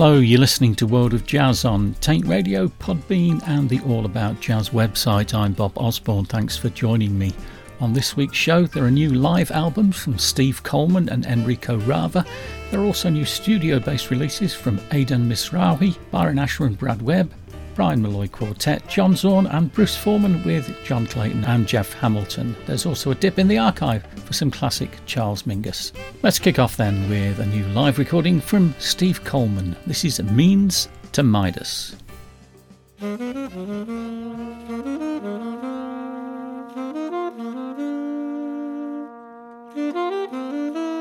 Hello, you're listening to World of Jazz on Taint Radio, Podbean, and the All About Jazz website. I'm Bob Osborne. Thanks for joining me. On this week's show, there are new live albums from Steve Coleman and Enrico Rava. There are also new studio based releases from Aidan Misrahi, Byron Asher and Brad Webb, Brian Malloy Quartet, John Zorn and Bruce Forman with John Clayton and Jeff Hamilton. There's also a dip in the archive for some classic Charles Mingus. Let's kick off then with a new live recording from Steve Coleman. This is Means to Midas.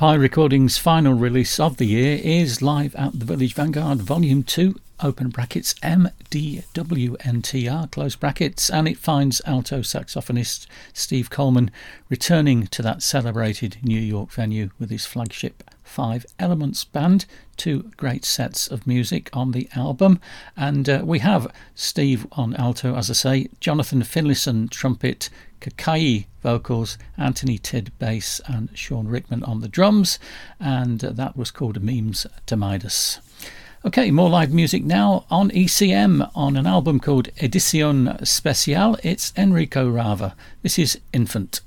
Pi Recordings' final release of the year is Live at the Village Vanguard Volume 2, open brackets MDWNTR, close brackets, and it finds alto saxophonist Steve Coleman returning to that celebrated New York venue with his flagship Five Elements Band, two great sets of music on the album. And uh, we have Steve on alto, as I say, Jonathan Finlayson, trumpet, Kokayi vocals, Anthony Tidd bass, and Sean Rickman on the drums. And that was called Memes to Midas. Okay, more live music now on ECM on an album called Edizione Speciale. It's Enrico Rava. This is Infant.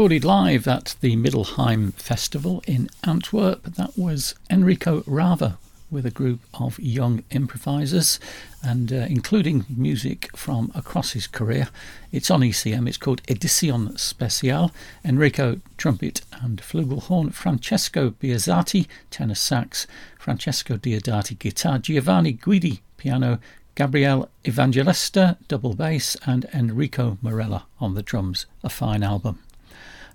Recorded live at the Middelheim Festival in Antwerp, that was Enrico Rava with a group of young improvisers and uh, including music from across his career. It's on ECM, it's called Edition Special. Enrico, trumpet and flugelhorn, Francesco Bearzatti, tenor sax, Francesco Diodati, guitar, Giovanni Guidi, piano, Gabriel Evangelista, double bass, and Enrico Morello on the drums. A fine album.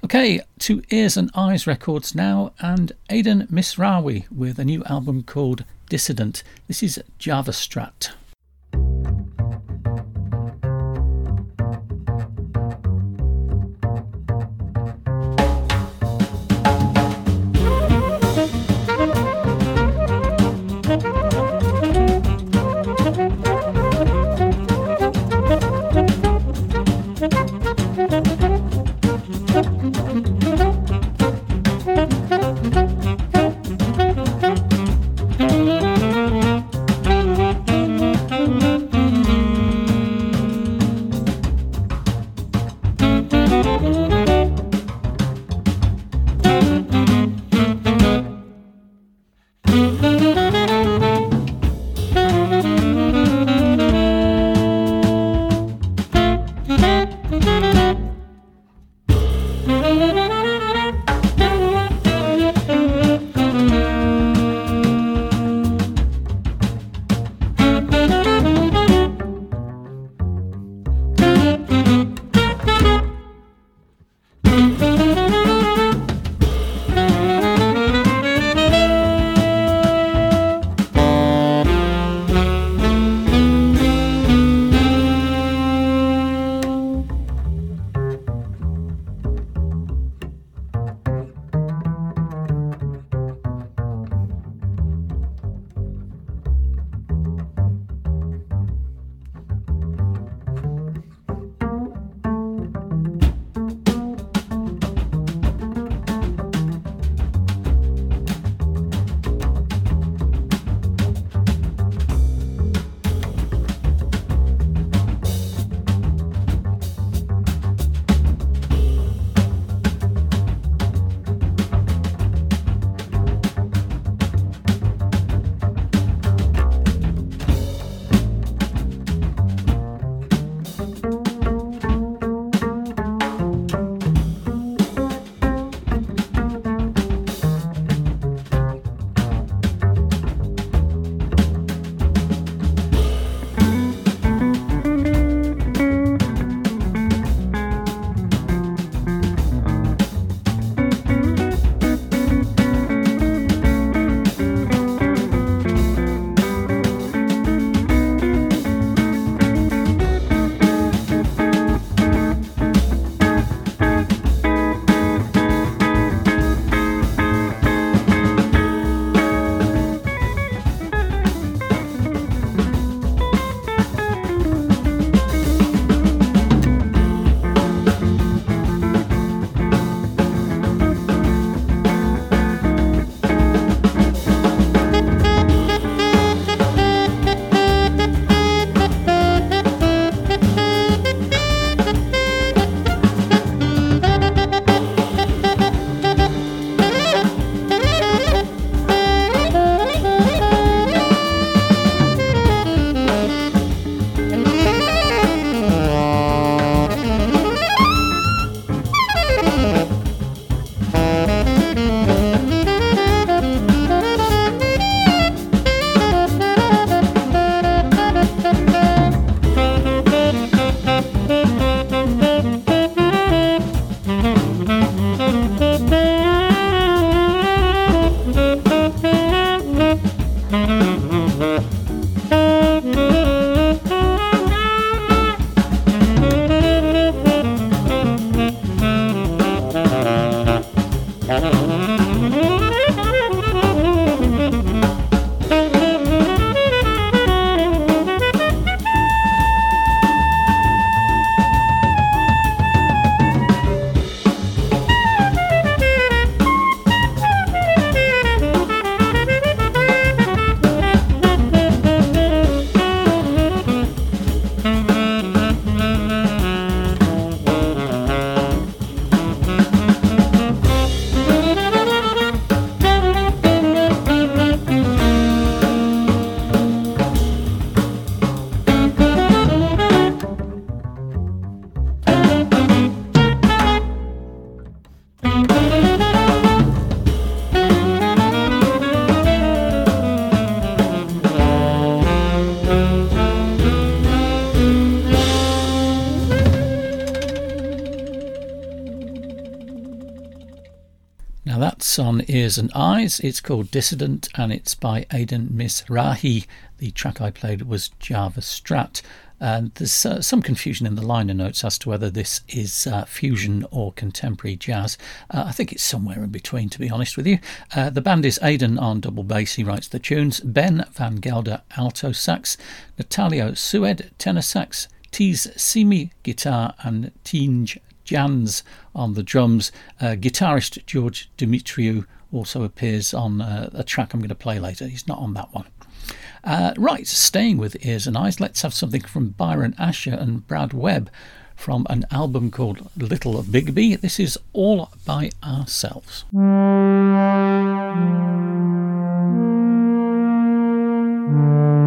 Okay, to Ears and Eyes Records now, and Aidan Misrawi with a new album called Dissident. This is Java That's on Ears and Eyes. It's called Dissident and it's by Aidan Misrahi. The track I played was Java Strat. And there's uh, some confusion in the liner notes as to whether this is uh, fusion or contemporary jazz. Uh, I think it's somewhere in between, to be honest with you. Uh, the band is Aidan on double bass, he writes the tunes, Ben Van Gelder alto sax, Natalio Sued tenor sax, Teis Semey guitar, and Tinge Jans on the drums. Uh, guitarist George Dimitriou also appears on uh, a track I'm going to play later. He's not on that one. Uh, right, staying with ears and eyes, let's have something from Byron Asher and Brad Webb from an album called Little Bigby. This is All by Ourselves.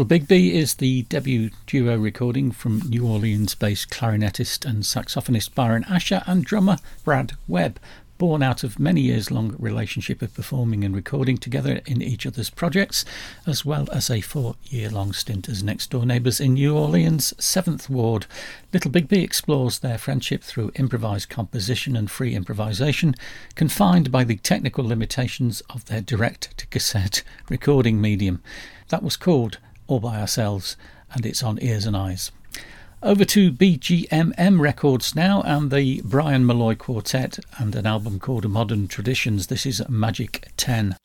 Little Bigby is the debut duo recording from New Orleans based clarinetist and saxophonist Byron Asher and drummer Brad Webb, born out of many years long relationship of performing and recording together in each other's projects, as well as a four year long stint as next door neighbours in New Orleans' 7th Ward. Little Bigby explores their friendship through improvised composition and free improvisation, confined by the technical limitations of their direct to cassette recording medium. That was called all by ourselves, and it's on Ears and Eyes. Over to BGMM Records now and the Brian Molloy Quartet and an album called Modern Traditions. This is Magic 10.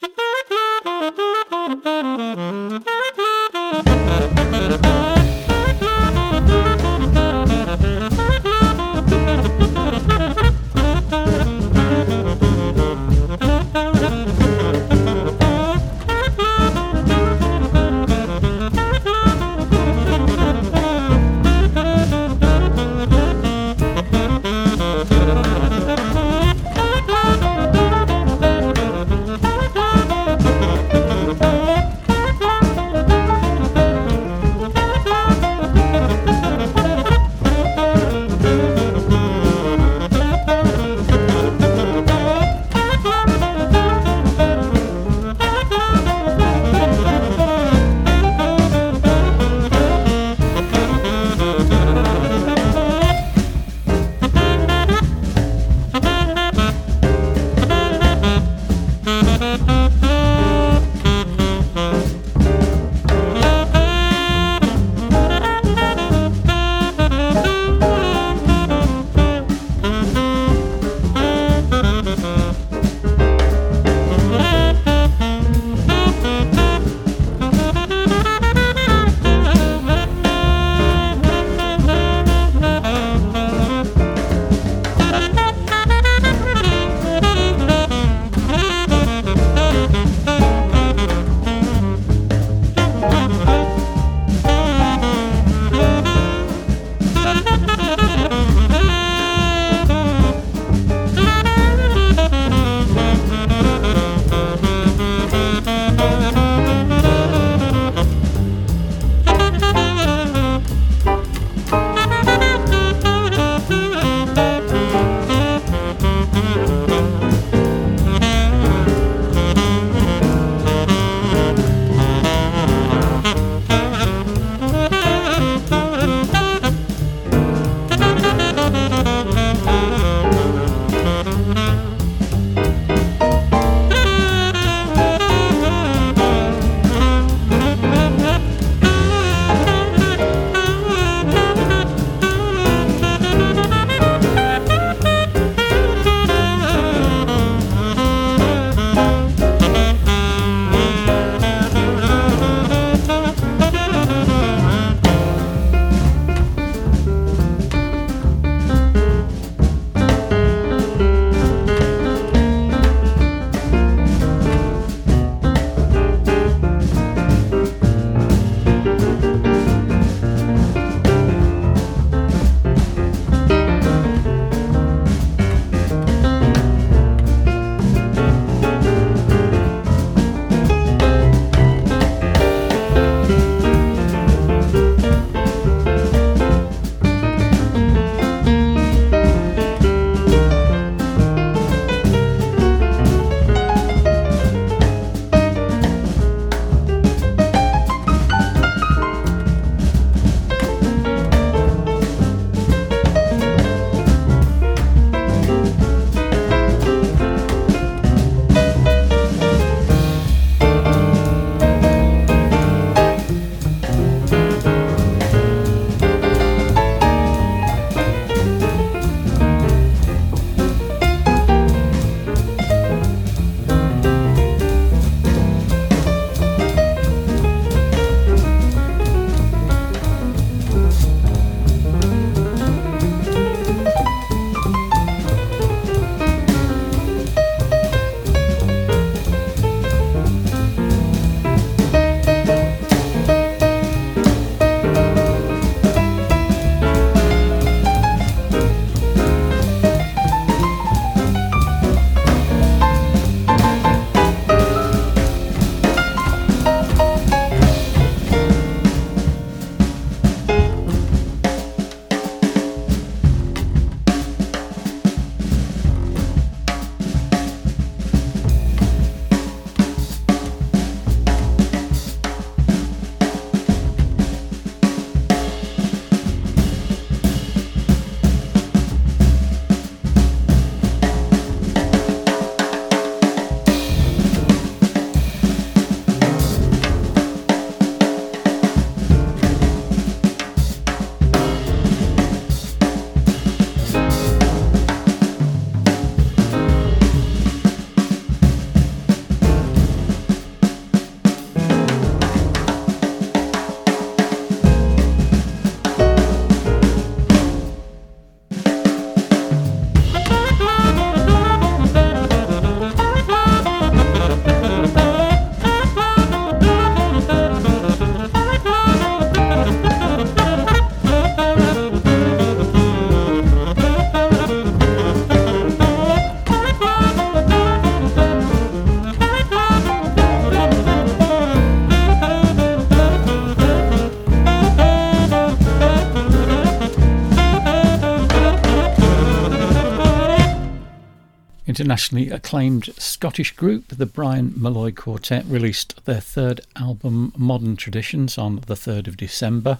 Internationally acclaimed Scottish group, the Brian Molloy Quartet, released their third album, Modern Traditions, on the 3rd of December.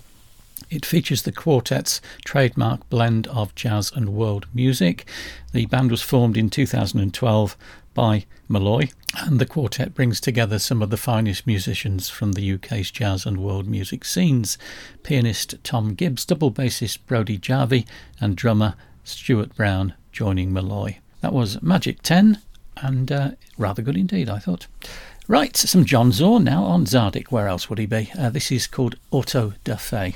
It features the quartet's trademark blend of jazz and world music. The band was formed in 2012 by Molloy, and the quartet brings together some of the finest musicians from the UK's jazz and world music scenes pianist Tom Gibbs, double bassist Brody Jarvie, and drummer Stuart Brown joining Molloy. That was Magic 10, and uh, rather good indeed, I thought. Right, some John Zorn now on Tzadik. Where else would he be? Uh, this is called Auto da Fe.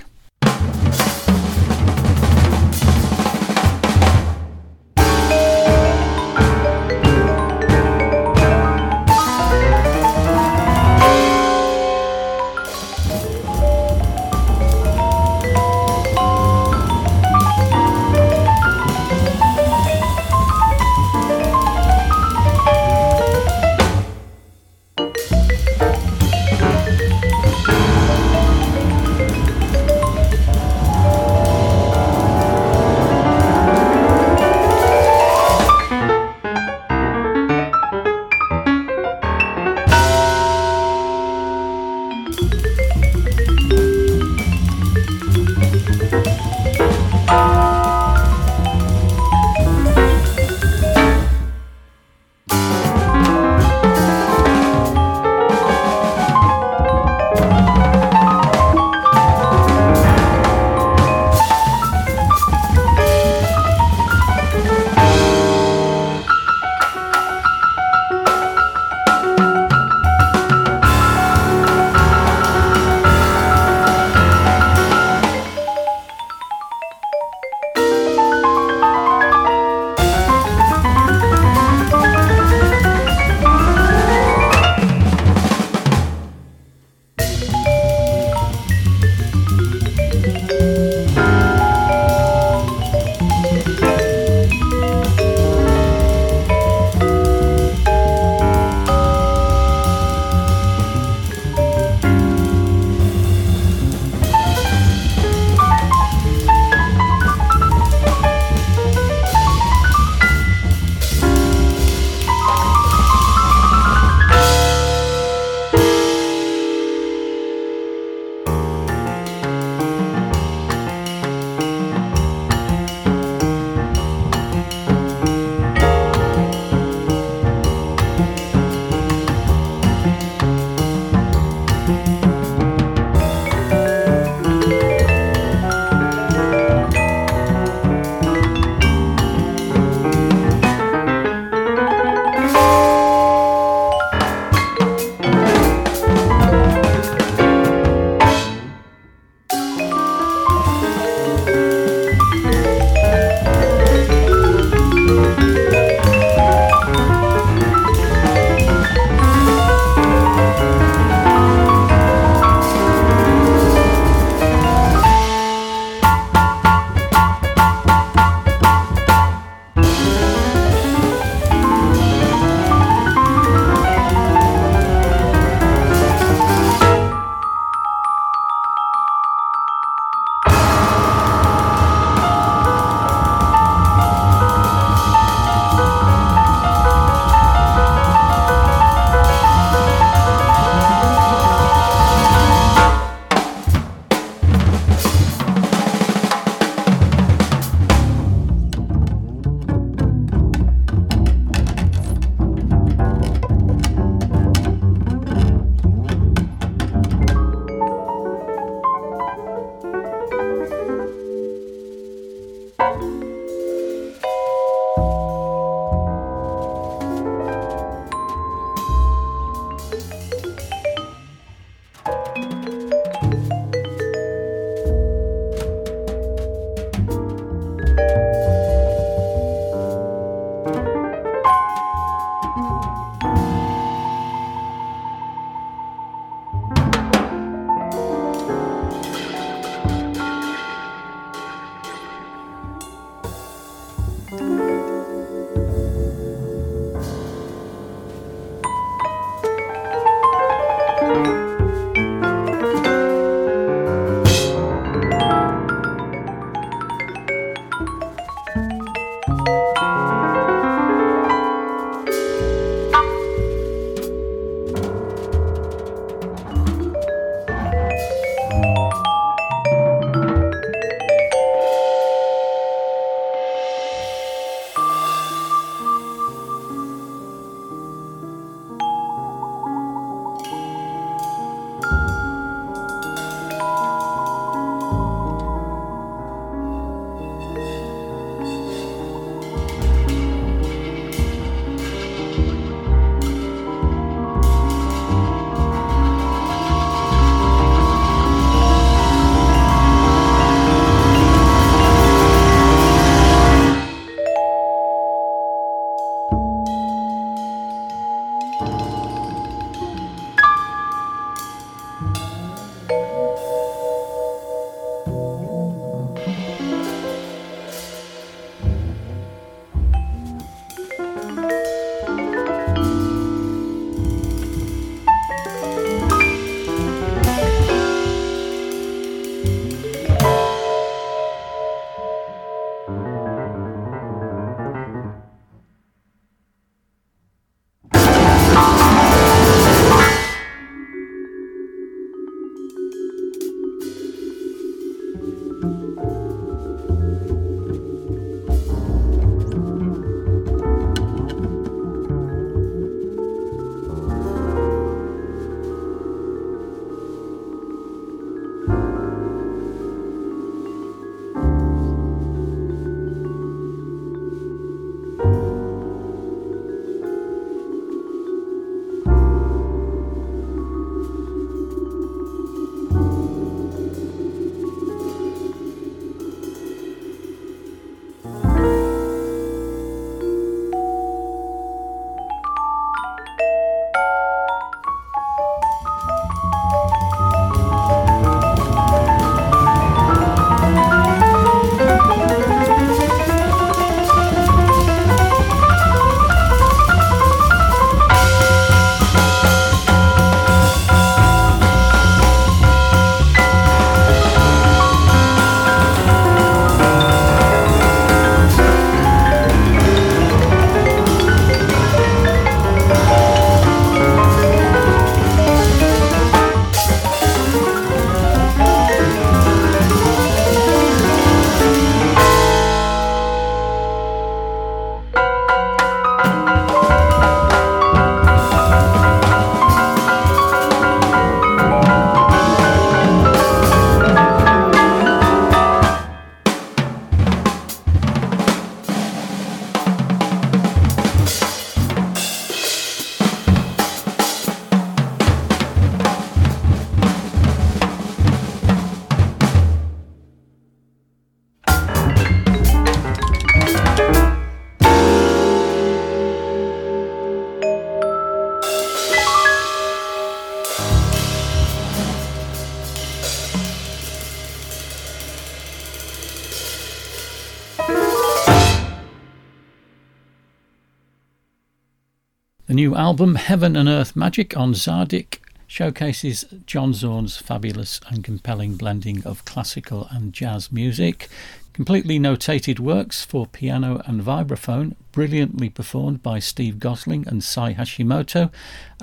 New album, Heaven and Earth Magic, on Tzadik, showcases John Zorn's fabulous and compelling blending of classical and jazz music. Completely notated works for piano and vibraphone, brilliantly performed by Steve Gosling and Sae Hashimoto,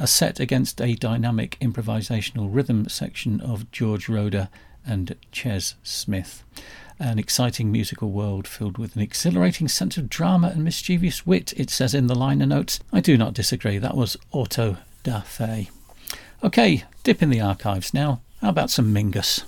are set against a dynamic improvisational rhythm section of George Roeder and Ches Smith an exciting musical world filled with an exhilarating sense of drama and mischievous wit, it says in the liner notes. I do not disagree, that was Auto da Fe. Okay, dip in the archives now. How about some Mingus?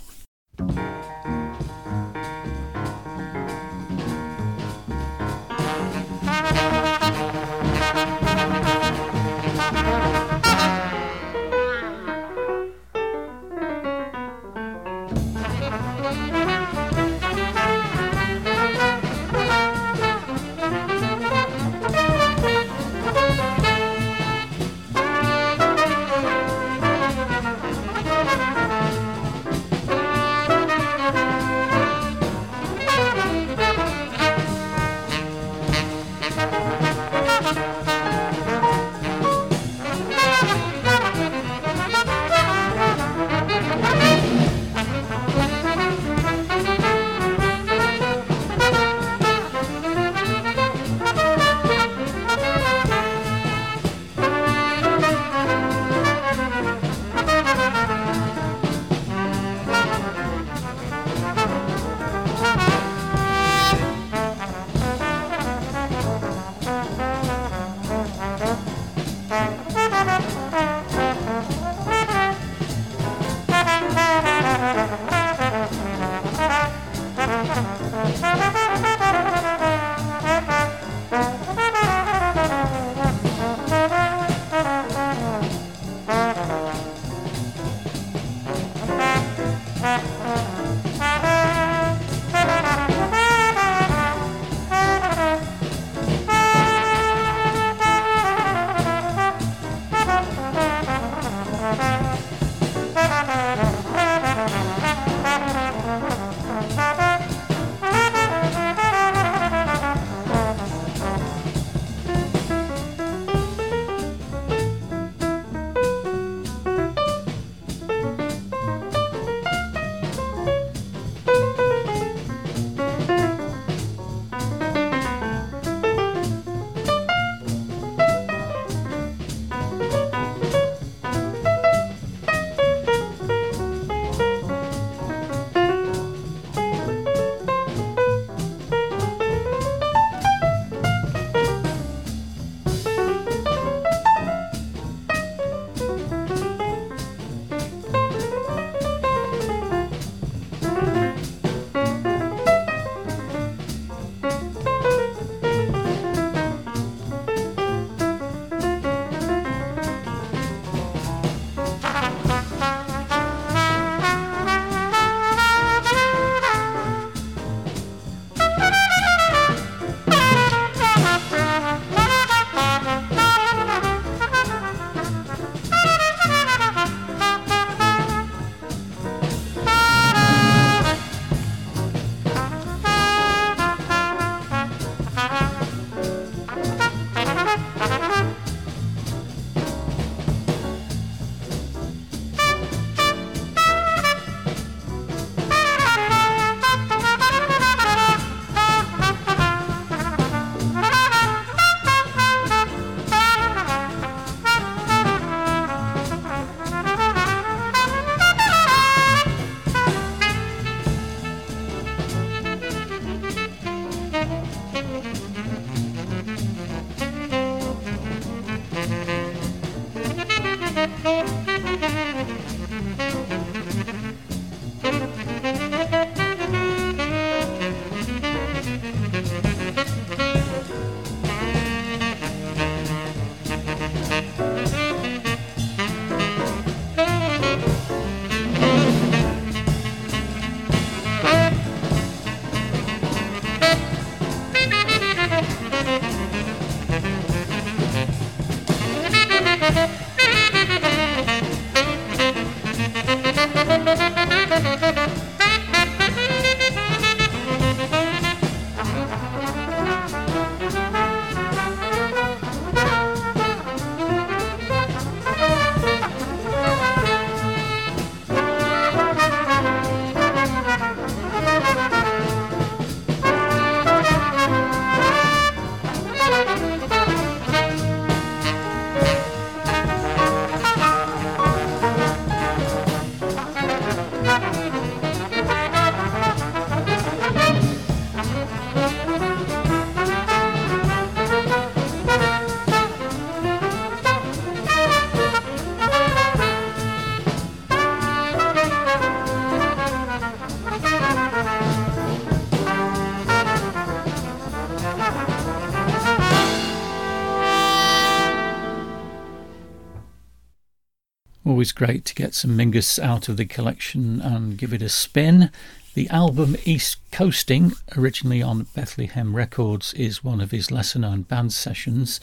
Always great to get some Mingus out of the collection and give it a spin. The album East Coasting, originally on Bethlehem Records, is one of his lesser known band sessions.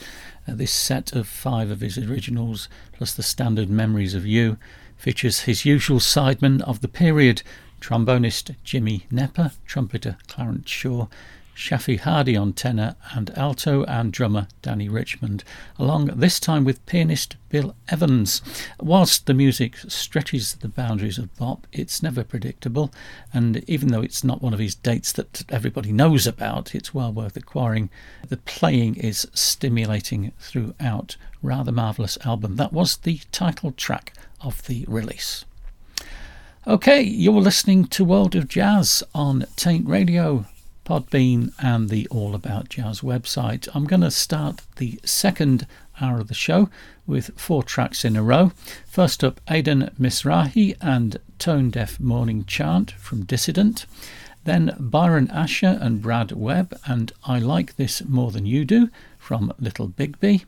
Uh, this set of five of his originals, plus the standard Memories of You, features his usual sidemen of the period trombonist Jimmy Knepper, trumpeter Clarence Shaw, Shafi Hadi on tenor and alto, and drummer Dannie Richmond, along this time with pianist Bill Evans. Whilst the music stretches the boundaries of bop, it's never predictable, and even though it's not one of his dates that everybody knows about, it's well worth acquiring. The playing is stimulating throughout. Rather marvellous album. That was the title track of the release. Okay, you're listening to World of Jazz on Taint Radio. Podbean, and the All About Jazz website. I'm going to start the second hour of the show with four tracks in a row. First up, Aidan Misrahi and Tone Deaf Morning Chant from Dissident. Then Byron Asher and Brad Webb and I Like This More Than You Do from Little Bigby.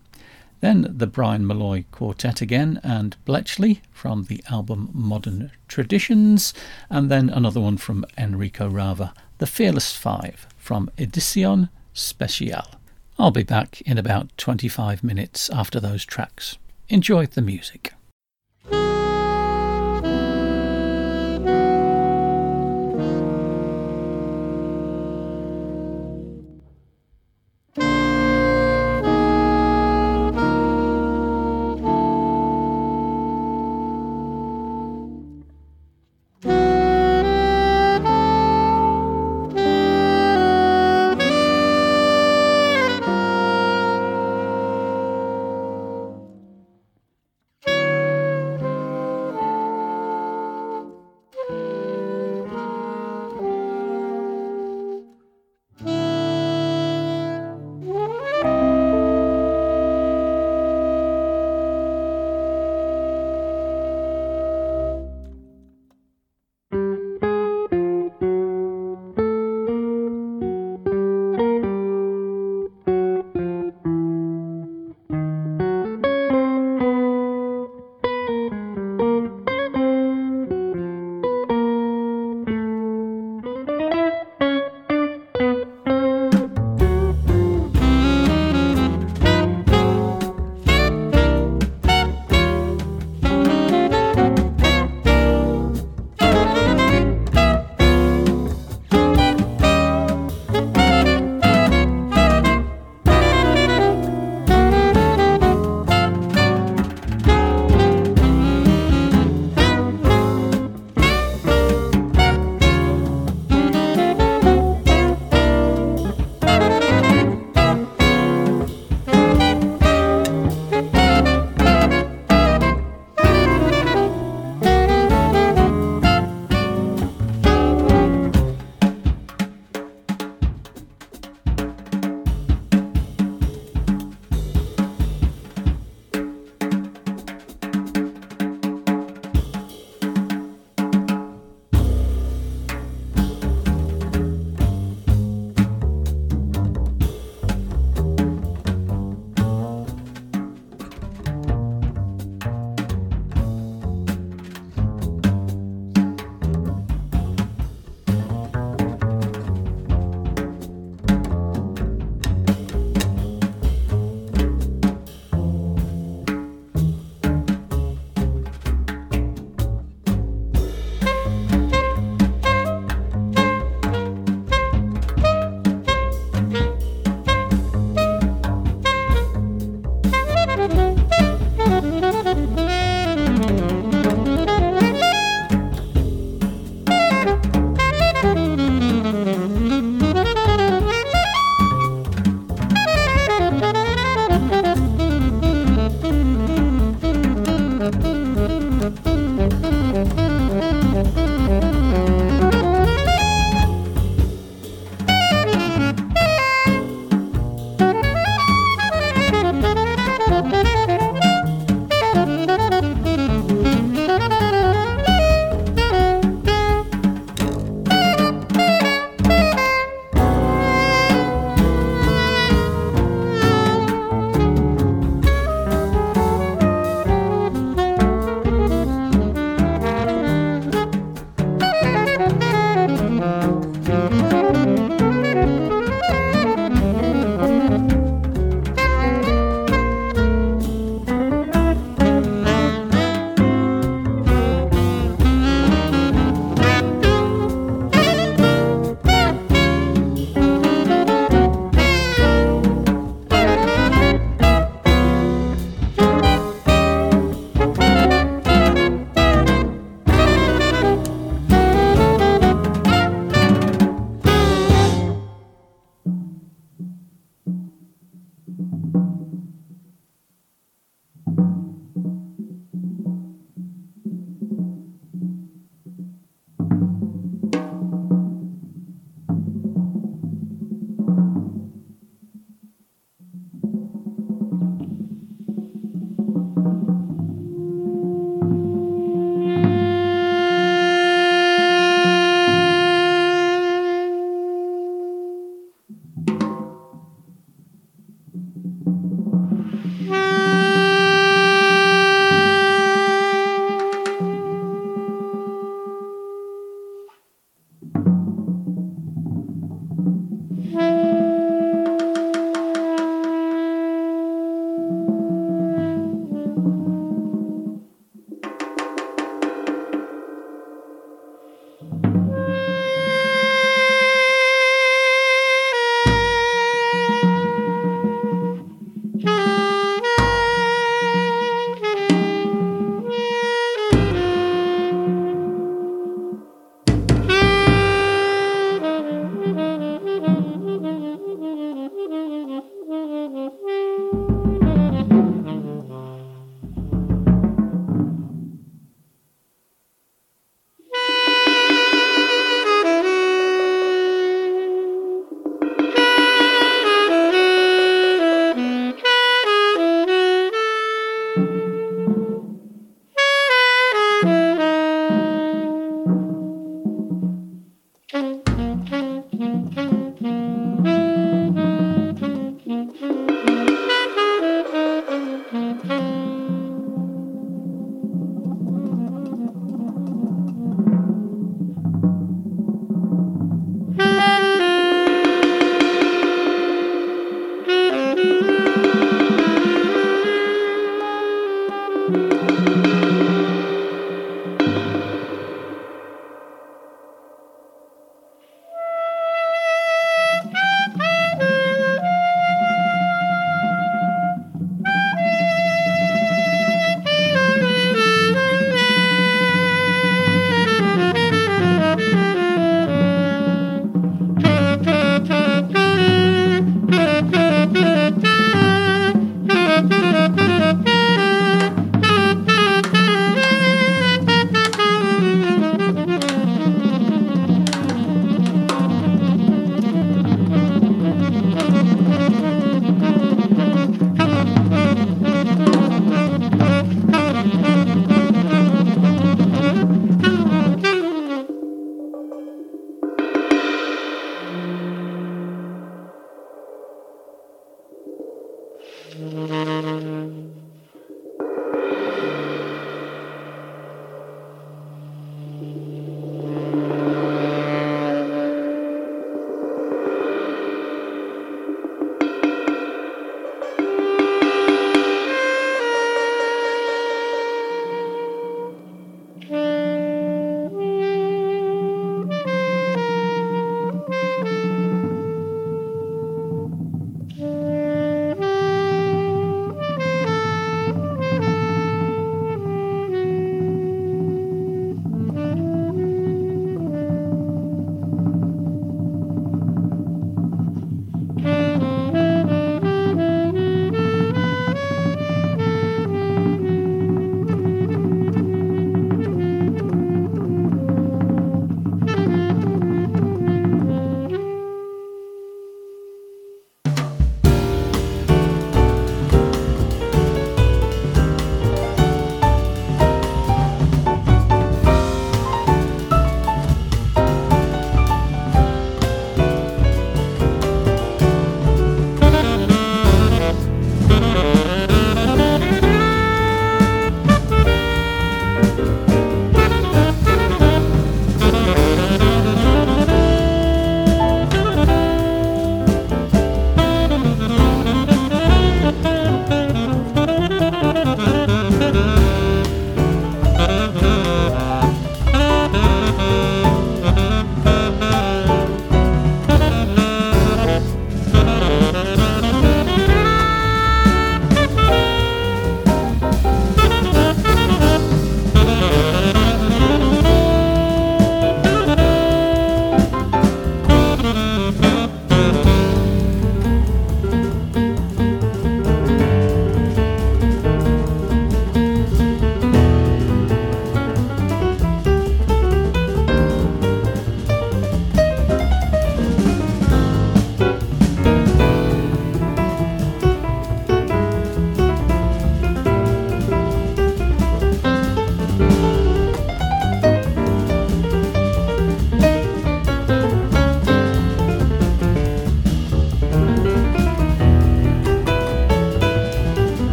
Then the Brian Molloy Quartet again and Bletchley from the album Modern Traditions. And then another one from Enrico Rava the Fearless Five from Edizione Speciale. I'll be back in about 25 minutes after those tracks. Enjoy the music.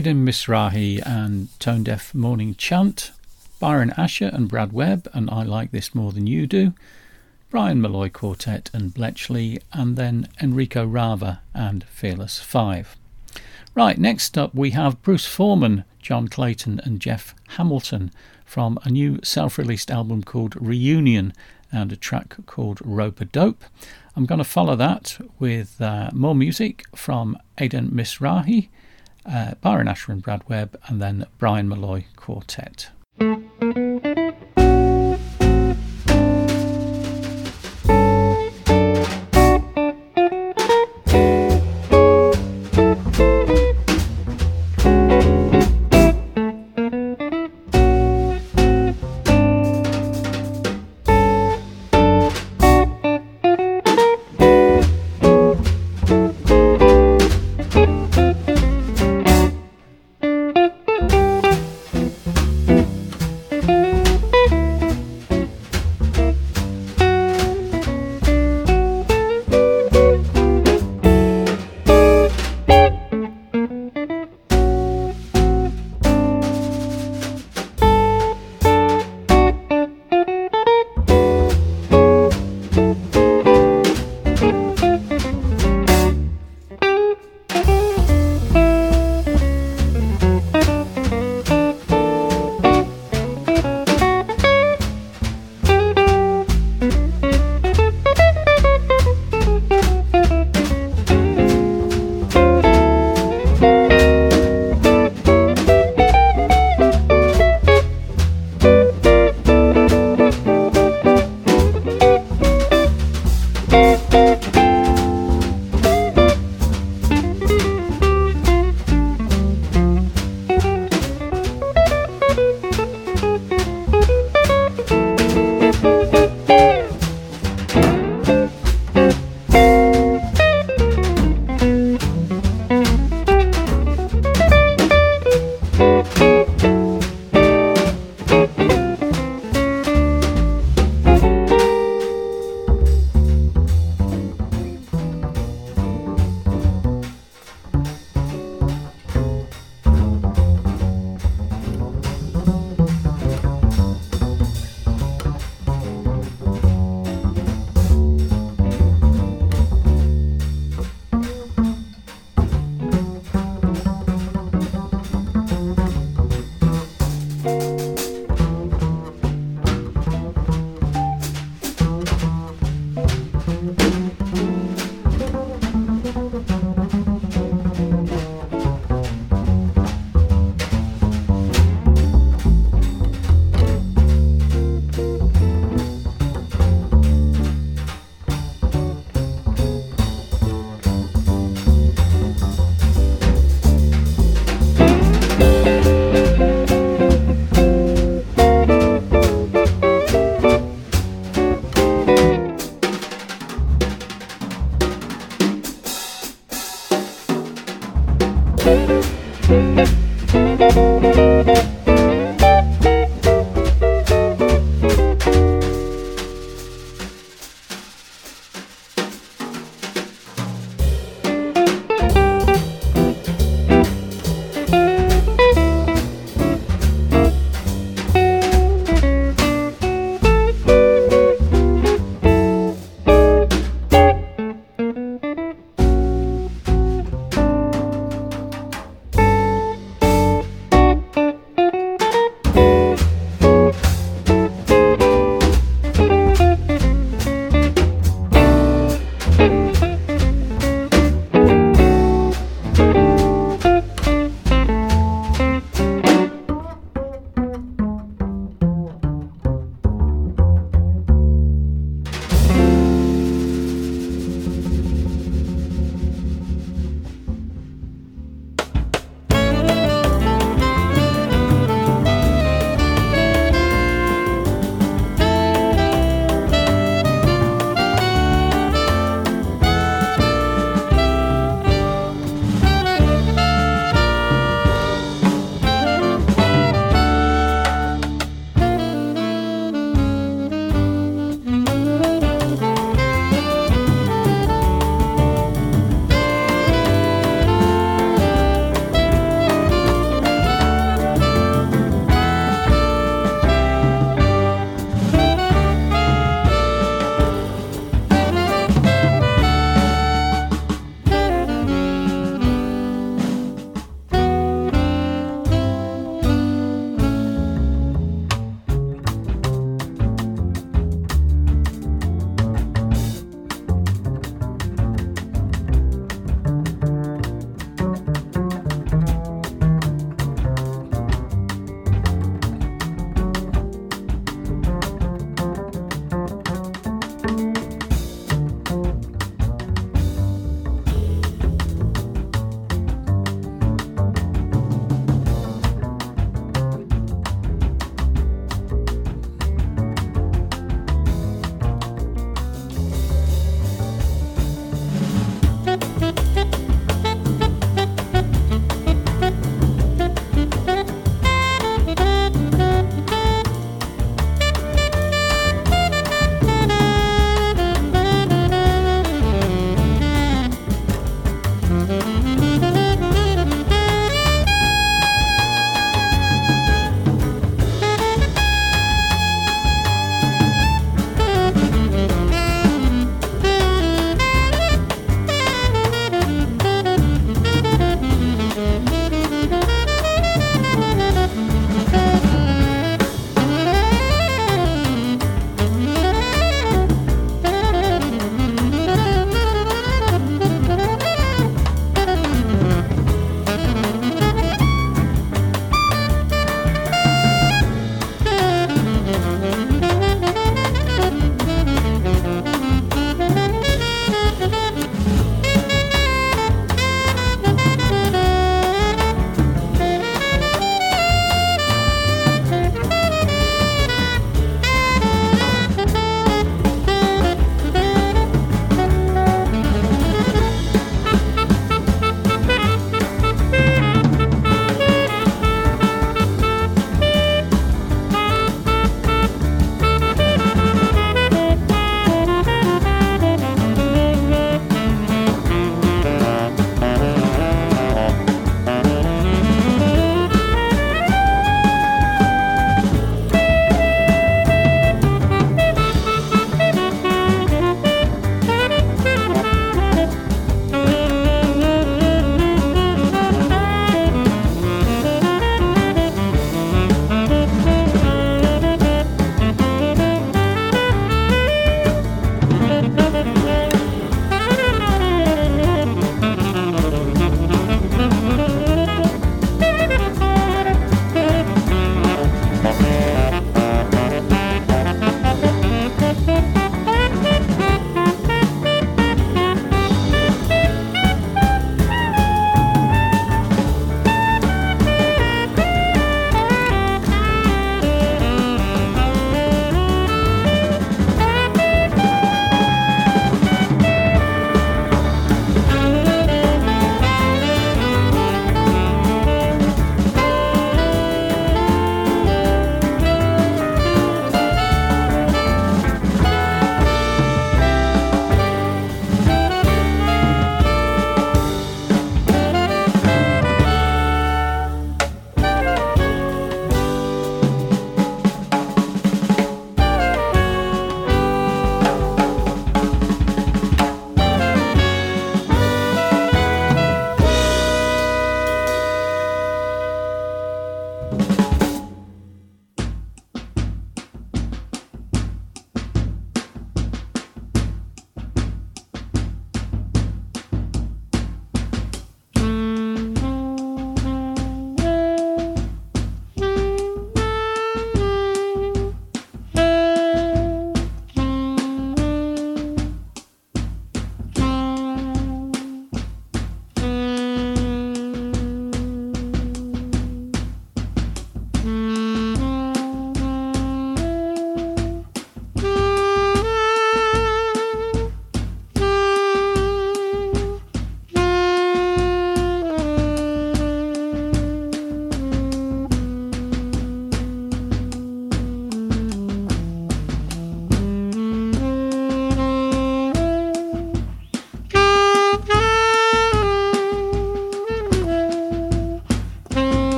Aidan Mizrahi and Tone Deaf Morning Chant, Byron Asher and Brad Webb and I Like This More Than You Do, Brian Molloy Quartet and Bletchley, and then Enrico Rava and Fearless Five. Right, next up we have Bruce Forman, John Clayton, and Jeff Hamilton from a new self released album called Reunion and a track called Rope a Dope. I'm going to follow that with uh, more music from Aidan Mizrahi, uh, Byron Asher and Brad Webb, and then Brian Molloy Quartet.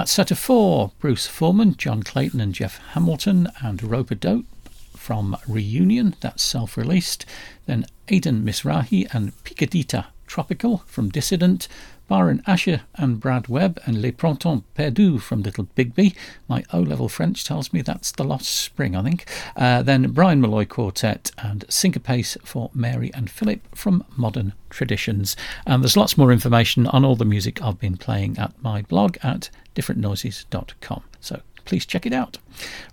In that set of four, Bruce Forman, John Clayton, and Jeff Hamilton, and Rope-a-Dope from Reunion, that's self released. Then Aidan Mizrahi and Picadita Tropical from Dissident, Byron Asher and Brad Webb and Les Printemps Perdus from Little Bigby. My O level French tells me that's the Lost Spring, I think. Uh, then Brian Molloy Quartet and Syncopace for Mary and Philip from Modern Traditions. And there's lots more information on all the music I've been playing at my blog at differentnoises.com. So please check it out.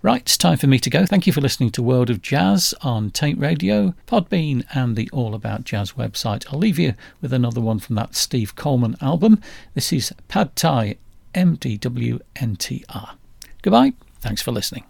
Right, it's time for me to go. Thank you for listening to World of Jazz on Taint Radio, Podbean, and the All About Jazz website. I'll leave you with another one from that Steve Coleman album. This is Pad Thai MDWNTR. Goodbye. Thanks for listening.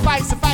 Late night suffice,